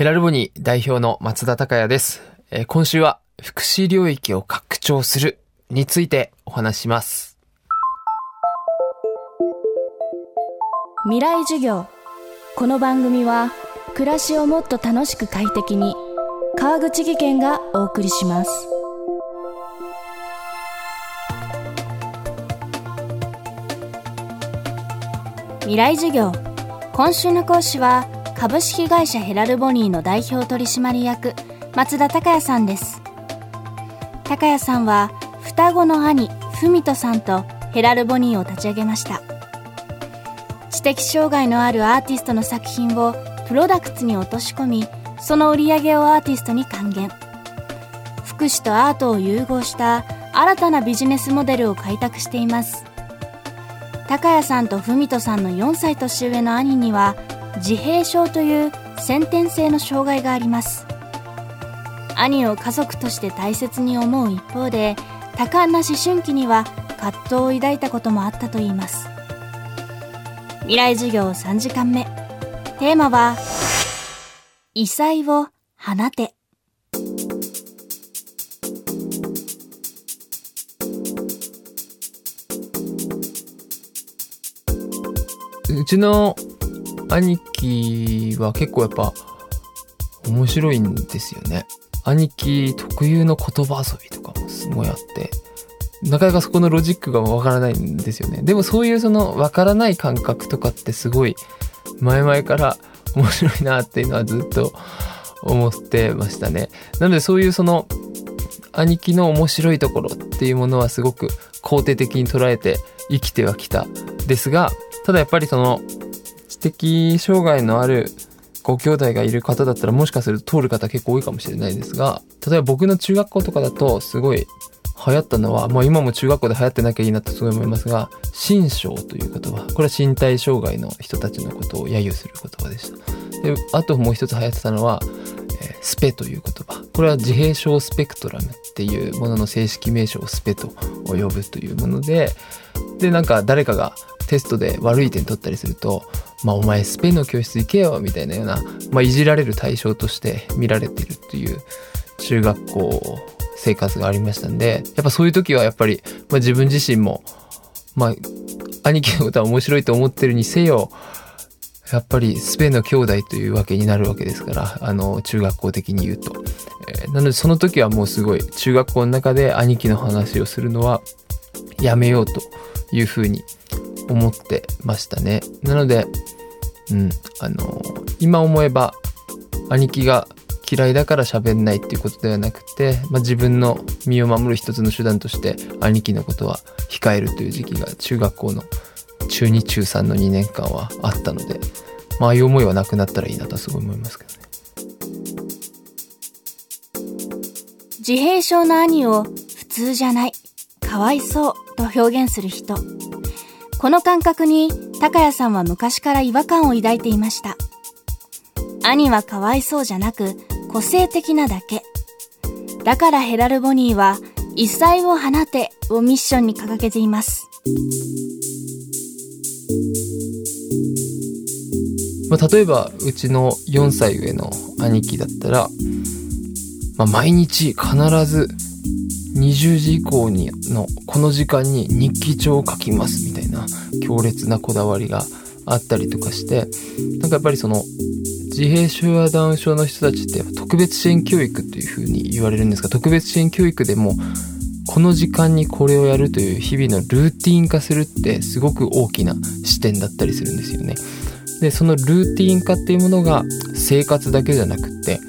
ヘラルボニー代表の松田孝也です。えー今週は福祉領域を拡張するについてお話しします。未来授業この番組は暮らしをもっと楽しく快適に川口義賢がお送りします未来授業今週の講師は株式会社ヘラルボニーの代表取締役松田孝也さんです。孝也さんは双子の兄文人さんとヘラルボニーを立ち上げました。知的障害のあるアーティストの作品をプロダクツに落とし込みその売り上げをアーティストに還元。福祉とアートを融合した新たなビジネスモデルを開拓しています。高谷さんと文人さんの4歳年上の兄には自閉症という先天性の障害があります。兄を家族として大切に思う一方で多感な思春期には葛藤を抱いたこともあったといいます。未来授業3時間目。テーマは異彩を放て。うちの兄貴は結構やっぱ面白いんですよね。兄貴特有の言葉遊びとかもすごいあって、なかなかそこのロジックがわからないんですよね。でもそういうそのわからない感覚とかってすごい前々から面白いなっていうのはずっと思ってましたね。なのでそういうその兄貴の面白いところっていうものはすごく肯定的に捉えて生きてはきたですがただやっぱりその知的障害のあるご兄弟がいる方だったらもしかすると通る方結構多いかもしれないですが例えば僕の中学校とかだとすごい流行ったのは、まあ今も中学校で流行ってなきゃいいなとすごい思いますが、心象という言葉。これは身体障害の人たちのことを揶揄する言葉でした。で、あともう一つ流行ってたのは、えースペという言葉。これは自閉症スペクトラムっていうものの正式名称をスペと呼ぶというもので、で、なんか誰かがテストで悪い点取ったりすると、まあお前スペインの教室行けよみたいなような、まあいじられる対象として見られているという中学校生活がありましたんで、やっぱそういう時はやっぱり、まあ自分自身も、まあ兄貴のことは面白いと思ってるにせよ、やっぱりスペインの兄弟というわけになるわけですから、あの、中学校的に言うと。えーなのでその時はもうすごい中学校の中で兄貴の話をするのはやめようというふうに思ってましたね。なので、うん、あの、今思えば兄貴が嫌いだから喋んないっていうことではなくて、まあ、自分の身を守る一つの手段として兄貴のことは控えるという時期が中学校の中2中3の2年間はあったので、まあ、あいう思いはなくなったらいいなとすごい思いますけどね。自閉症の兄を普通じゃない、かわいそうと表現する人。この感覚に高谷さんは昔から違和感を抱いていました。兄はかわいそうじゃなく個性的なだけ。だからヘラルボニーは異彩を放てをミッションに掲げています。まあ、例えばうちの4歳上の兄貴だったら、まあ、毎日必ず20時以降にのこの時間に日記帳を書きますみたいな強烈なこだわりがあったりとかしてなんかやっぱりその自閉症やダウン症の人たちって特別支援教育っていう風に言われるんですが特別支援教育でもこの時間にこれをやるという日々のルーティン化するってすごく大きな視点だったりするんですよね。でそのルーティン化っていうものが生活だけじゃなくって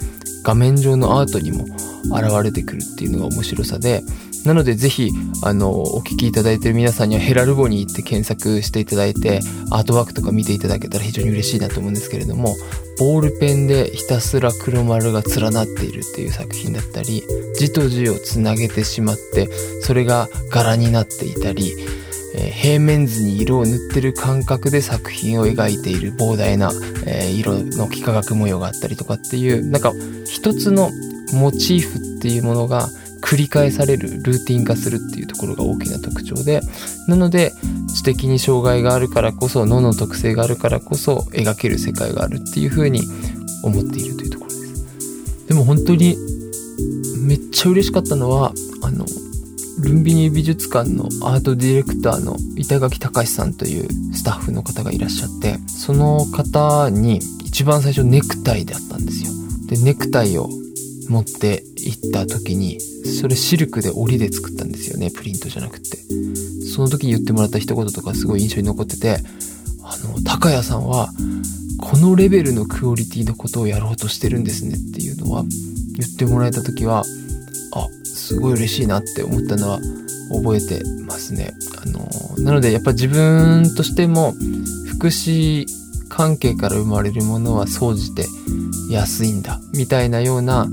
画面上のアートにも現れてくるっていうのが面白さでなのでぜひあのお聞きいただいてる皆さんにはヘラルボニーって検索していただいてアートワークとか見ていただけたら非常に嬉しいなと思うんですけれどもボールペンでひたすら黒丸が連なっているっていう作品だったり字と字をつなげてしまってそれが柄になっていたりえ平面図に色を塗ってる感覚で作品を描いている膨大な、え色の幾何学模様があったりとかっていうなんか一つのモチーフっていうものが繰り返されるルーティン化するっていうところが大きな特徴でなので知的に障害があるからこそ脳の特性があるからこそ描ける世界があるっていうふうに思っているというところですで。も本当にめっちゃ嬉しかったのはあのルンビニ美術館のアートディレクターの板垣隆さんというスタッフの方がいらっしゃってその方に一番最初ネクタイであったんですよでネクタイを持って行った時にそれシルクで織りで作ったんですよねプリントじゃなくてその時に言ってもらった一言とかすごい印象に残っててあの高谷さんはこのレベルのクオリティのことをやろうとしてるんですねっていうのは言ってもらえた時はあすごい嬉しいなって思ったのは覚えてますね。あのなのでやっぱ自分としても福祉関係から生まれるものは総じて安いんだみたいなような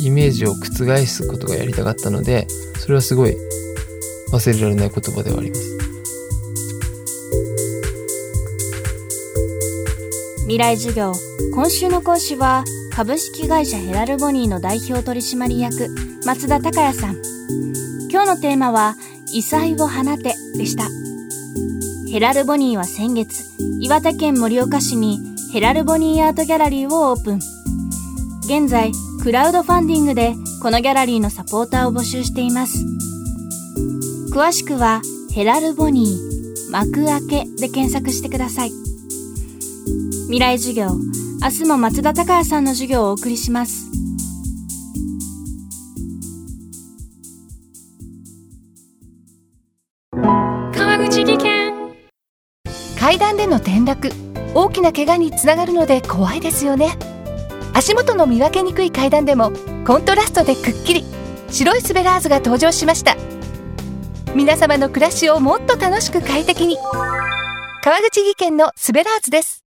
イメージを覆すことがやりたかったのでそれはすごい忘れられない言葉ではあります。未来授業今週の講師は株式会社ヘラルボニーの代表取締役松田孝也さん。今日のテーマは異彩を放てでした。ヘラルボニーは先月岩手県盛岡市にヘラルボニーアートギャラリーをオープン。現在クラウドファンディングでこのギャラリーのサポーターを募集しています。詳しくはヘラルボニー幕開けで検索してください。未来授業明日も松田孝也さんの授業をお送りします。川口技研。階段での転落大きな怪我につながるので怖いですよね。足元の見分けにくい階段でもコントラストでくっきり白いスベラーズが登場しました。皆様の暮らしをもっと楽しく快適に。川口技研のスベラーズです。